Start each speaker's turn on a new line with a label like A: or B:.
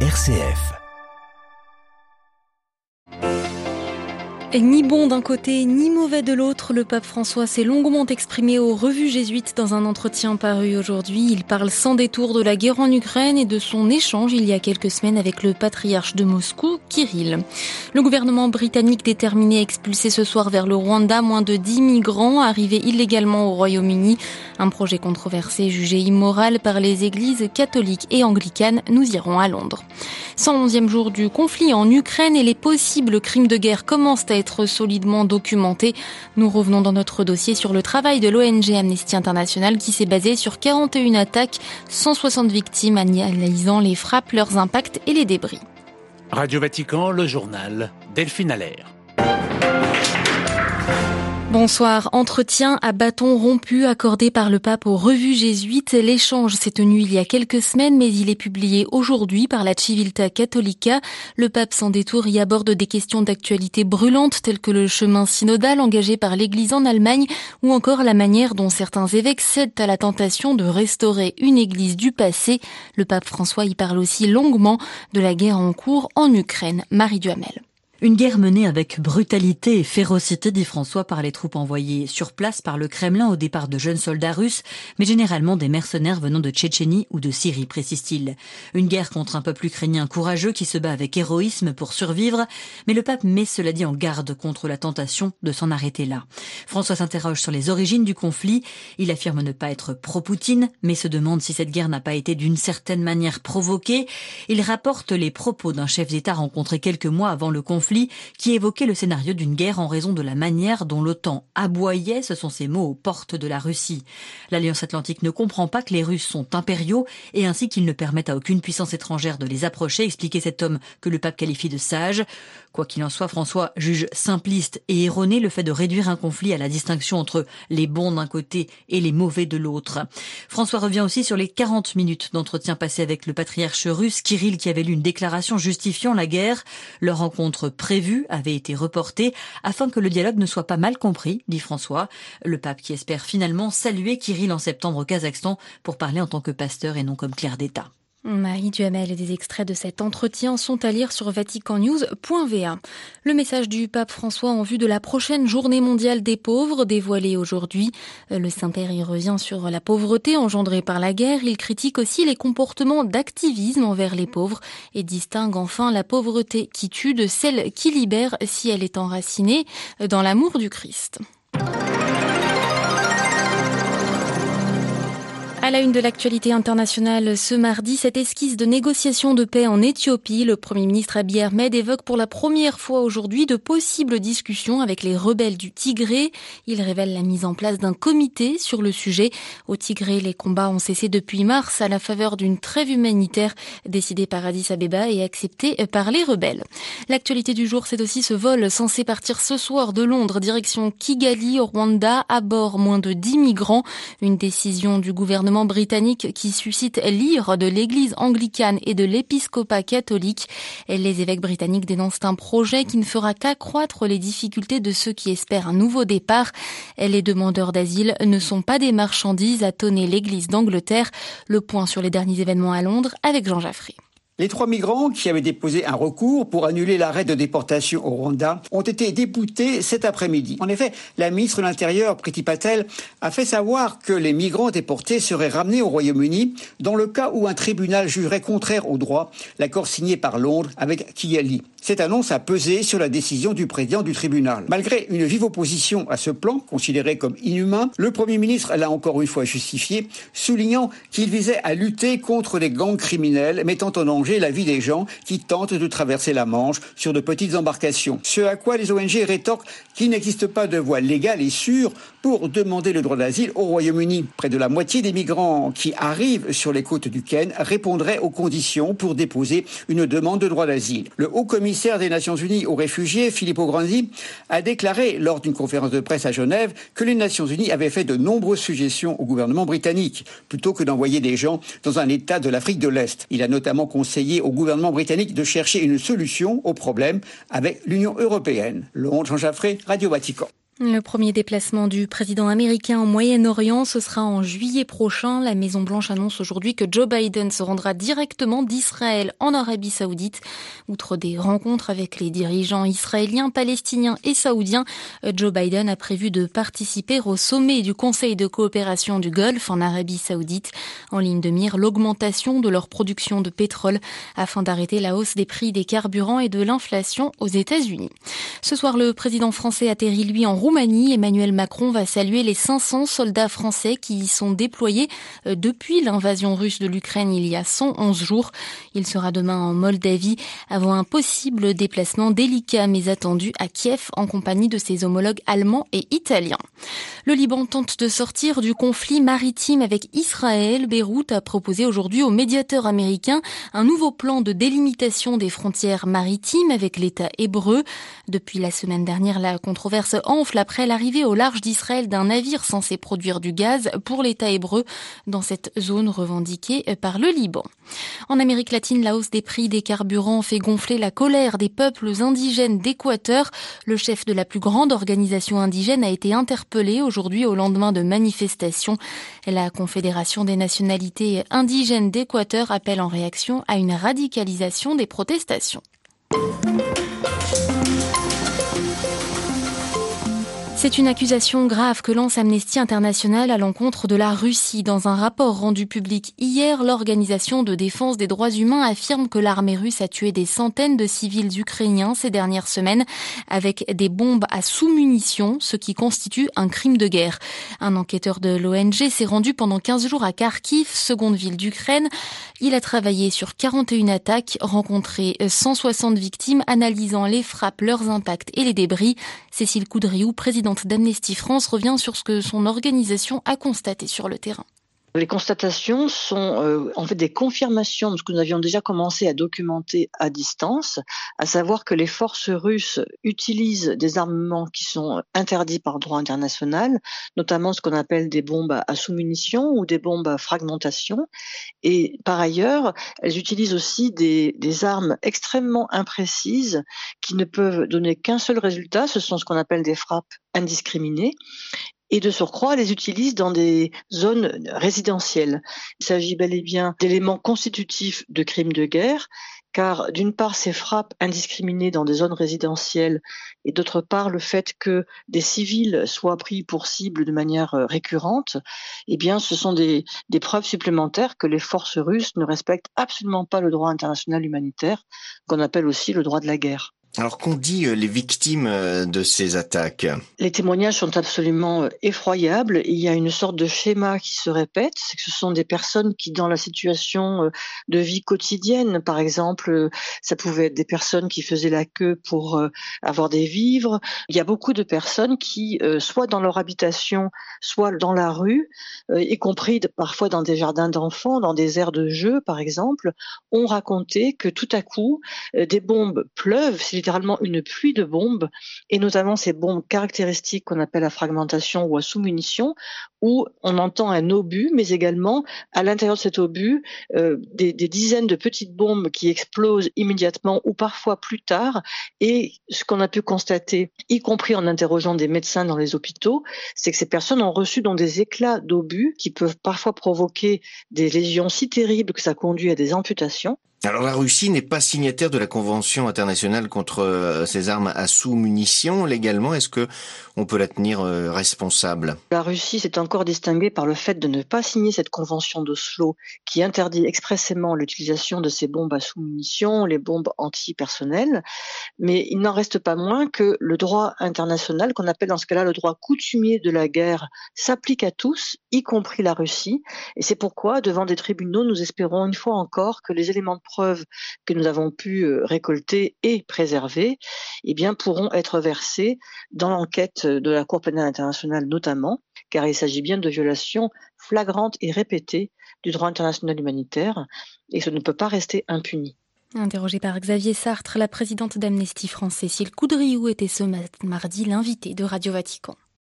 A: RCF.
B: Ni bon d'un côté, ni mauvais de l'autre, le pape François s'est longuement exprimé aux revues jésuites dans un entretien paru aujourd'hui. Il parle sans détour de la guerre en Ukraine et de son échange il y a quelques semaines avec le patriarche de Moscou, Kirill. Le gouvernement britannique déterminé à expulser ce soir vers le Rwanda moins de 10 migrants arrivés illégalement au Royaume-Uni. Un projet controversé jugé immoral par les églises catholiques et anglicanes. Nous irons à Londres. 111e jour du conflit en Ukraine et les possibles crimes de guerre commencent à être solidement documentés. Nous revenons dans notre dossier sur le travail de l'ONG Amnesty International qui s'est basé sur 41 attaques, 160 victimes analysant les frappes, leurs impacts et les débris.
C: Radio Vatican, le journal Delphine Allaire.
B: Bonsoir. Entretien à bâton rompu accordé par le pape aux revues jésuites. L'échange s'est tenu il y a quelques semaines, mais il est publié aujourd'hui par la Civiltà Catholica. Le pape sans détour y aborde des questions d'actualité brûlantes telles que le chemin synodal engagé par l'Église en Allemagne ou encore la manière dont certains évêques cèdent à la tentation de restaurer une Église du passé. Le pape François y parle aussi longuement de la guerre en cours en Ukraine. Marie Duhamel.
D: Une guerre menée avec brutalité et férocité, dit François, par les troupes envoyées sur place par le Kremlin au départ de jeunes soldats russes, mais généralement des mercenaires venant de Tchétchénie ou de Syrie, précise-t-il. Une guerre contre un peuple ukrainien courageux qui se bat avec héroïsme pour survivre, mais le pape met cela dit en garde contre la tentation de s'en arrêter là. François s'interroge sur les origines du conflit. Il affirme ne pas être pro-Poutine, mais se demande si cette guerre n'a pas été d'une certaine manière provoquée. Il rapporte les propos d'un chef d'État rencontré quelques mois avant le conflit qui évoquait le scénario d'une guerre en raison de la manière dont l'OTAN aboyait, ce sont ces mots, aux portes de la Russie. L'Alliance Atlantique ne comprend pas que les Russes sont impériaux et ainsi qu'ils ne permettent à aucune puissance étrangère de les approcher, expliquait cet homme que le pape qualifie de sage. Quoi qu'il en soit, François juge simpliste et erroné le fait de réduire un conflit à la distinction entre les bons d'un côté et les mauvais de l'autre. François revient aussi sur les 40 minutes d'entretien passé avec le patriarche russe Kirill qui avait lu une déclaration justifiant la guerre. Leur rencontre prévue avait été reportée afin que le dialogue ne soit pas mal compris, dit François. Le pape qui espère finalement saluer Kirill en septembre au Kazakhstan pour parler en tant que pasteur et non comme clerc d'État.
B: Marie Duhamel et des extraits de cet entretien sont à lire sur vaticannews.va. Le message du pape François en vue de la prochaine journée mondiale des pauvres dévoilée aujourd'hui. Le Saint-Père y revient sur la pauvreté engendrée par la guerre. Il critique aussi les comportements d'activisme envers les pauvres et distingue enfin la pauvreté qui tue de celle qui libère si elle est enracinée dans l'amour du Christ. À la une de l'actualité internationale ce mardi, cette esquisse de négociation de paix en Éthiopie, le Premier ministre Abiy Ahmed évoque pour la première fois aujourd'hui de possibles discussions avec les rebelles du Tigré. Il révèle la mise en place d'un comité sur le sujet. Au Tigré, les combats ont cessé depuis mars à la faveur d'une trêve humanitaire décidée par Addis Abeba et acceptée par les rebelles. L'actualité du jour, c'est aussi ce vol censé partir ce soir de Londres direction Kigali au Rwanda à bord moins de 10 migrants. Une décision du gouvernement britannique qui suscite l'ire de l'église anglicane et de l'épiscopat catholique. Les évêques britanniques dénoncent un projet qui ne fera qu'accroître les difficultés de ceux qui espèrent un nouveau départ. Les demandeurs d'asile ne sont pas des marchandises, a tonné l'église d'Angleterre. Le point sur les derniers événements à Londres avec Jean Jaffré.
E: Les trois migrants qui avaient déposé un recours pour annuler l'arrêt de déportation au Rwanda ont été déboutés cet après-midi. En effet, la ministre de l'Intérieur, Priti Patel, a fait savoir que les migrants déportés seraient ramenés au Royaume-Uni dans le cas où un tribunal jugerait contraire au droit l'accord signé par Londres avec Kigali. Cette annonce a pesé sur la décision du président du tribunal. Malgré une vive opposition à ce plan, considéré comme inhumain, le Premier ministre l'a encore une fois justifié, soulignant qu'il visait à lutter contre les gangs criminels mettant en danger la vie des gens qui tentent de traverser la Manche sur de petites embarcations. Ce à quoi les ONG rétorquent qu'il n'existe pas de voie légale et sûre pour demander le droit d'asile au Royaume-Uni. Près de la moitié des migrants qui arrivent sur les côtes du Ken répondraient aux conditions pour déposer une demande de droit d'asile. Le haut commissaire des Nations Unies aux réfugiés, Filippo Grandi, a déclaré lors d'une conférence de presse à Genève que les Nations Unies avaient fait de nombreuses suggestions au gouvernement britannique plutôt que d'envoyer des gens dans un État de l'Afrique de l'Est. Il a notamment conseillé au gouvernement britannique de chercher une solution au problème avec l'Union européenne. Londres, Jean Radio Vatican.
B: Le premier déplacement du président américain au Moyen-Orient, ce sera en juillet prochain. La Maison-Blanche annonce aujourd'hui que Joe Biden se rendra directement d'Israël en Arabie Saoudite. Outre des rencontres avec les dirigeants israéliens, palestiniens et saoudiens, Joe Biden a prévu de participer au sommet du Conseil de coopération du Golfe en Arabie Saoudite. En ligne de mire, l'augmentation de leur production de pétrole afin d'arrêter la hausse des prix des carburants et de l'inflation aux États-Unis. Ce soir, le président français atterrit lui en Roumanie, Emmanuel Macron va saluer les 500 soldats français qui y sont déployés euh, depuis l'invasion russe de l'Ukraine il y a 111 jours. Il sera demain en Moldavie avant un possible déplacement délicat mais attendu à Kiev en compagnie de ses homologues allemands et italiens. Le Liban tente de sortir du conflit maritime avec Israël. Beyrouth a proposé aujourd'hui aux médiateurs américains un nouveau plan de délimitation des frontières maritimes avec l'État hébreu. Depuis la semaine dernière, la controverse enfle après l'arrivée au large d'Israël d'un navire censé produire du gaz pour l'État hébreu dans cette zone revendiquée par le Liban. En Amérique latine, la hausse des prix des carburants fait gonfler la colère des peuples indigènes d'Équateur. Le chef de la plus grande organisation indigène a été interpellé aujourd'hui au lendemain de manifestations. La Confédération des nationalités indigènes d'Équateur appelle en réaction à une radicalisation des protestations. C'est une accusation grave que lance Amnesty International à l'encontre de la Russie. Dans un rapport rendu public hier, l'organisation de défense des droits humains affirme que l'armée russe a tué des centaines de civils ukrainiens ces dernières semaines avec des bombes à sous-munitions, ce qui constitue un crime de guerre. Un enquêteur de l'ONG s'est rendu pendant 15 jours à Kharkiv, seconde ville d'Ukraine. Il a travaillé sur 41 attaques, rencontré 160 victimes, analysant les frappes, leurs impacts et les débris. Cécile Coudriou, présidente d'Amnesty France revient sur ce que son organisation a constaté sur le terrain.
A: Les constatations sont euh, en fait des confirmations de ce que nous avions déjà commencé à documenter à distance, à savoir que les forces russes utilisent des armements qui sont interdits par droit international, notamment ce qu'on appelle des bombes à sous-munitions ou des bombes à fragmentation. Et par ailleurs, elles utilisent aussi des, des armes extrêmement imprécises qui ne peuvent donner qu'un seul résultat, ce sont ce qu'on appelle des frappes indiscriminées et de surcroît les utilise dans des zones résidentielles. Il s'agit bel et bien d'éléments constitutifs de crimes de guerre, car d'une part ces frappes indiscriminées dans des zones résidentielles et d'autre part le fait que des civils soient pris pour cible de manière euh, récurrente, eh bien ce sont des preuves supplémentaires que les forces russes ne respectent absolument pas le droit international humanitaire, qu'on appelle aussi le droit de la guerre.
F: Alors qu'ont dit euh, les victimes euh, de ces attaques?
A: Les témoignages sont absolument euh, effroyables. Il y a une sorte de schéma qui se répète, c'est que ce sont des personnes qui, dans la situation de vie quotidienne, par exemple, ça pouvait être des personnes qui faisaient la queue pour avoir des vivres. Il y a beaucoup de personnes qui, soit dans leur habitation, soit dans la rue, y compris parfois dans des jardins d'enfants, dans des aires de jeu, par exemple, ont raconté que tout à coup, des bombes pleuvent littéralement une pluie de bombes, et notamment ces bombes caractéristiques qu'on appelle à fragmentation ou à sous-munition, où on entend un obus, mais également à l'intérieur de cet obus, euh, des, des, dizaines de petites bombes qui explosent immédiatement ou parfois plus tard. Et ce qu'on a pu constater, y compris en interrogeant des médecins dans les hôpitaux, c'est que ces personnes ont reçu dans des éclats d'obus qui peuvent parfois provoquer des lésions si terribles que ça conduit à des amputations.
F: Alors la Russie n'est pas signataire de la Convention internationale contre euh, ces armes à sous-munitions légalement. Est-ce que on peut la tenir euh, responsable?
A: La Russie s'est encore distinguée par le fait de ne pas signer cette convention d'Oslo qui interdit expressément l'utilisation de ces bombes à sous-munitions, les bombes anti-personnelles. Mais il n'en reste pas moins que le droit international, qu'on appelle dans ce cas-là le droit coutumier de la guerre, s'applique à tous, y compris la Russie. Et c'est pourquoi, devant des tribunaux, nous espérons une fois encore que les éléments preuves que nous avons pu euh, récolter et préserver, eh bien, pourront être versés dans l'enquête de la Cour pénale internationale notamment, car il s'agit bien de violations flagrantes et répétées du droit international humanitaire, et ce ne peut pas rester impuni.
B: Interrogée par Xavier Sartre, la présidente d'Amnesty France, Cécile Coudriou était ce mardi l'invitée de Radio Vatican.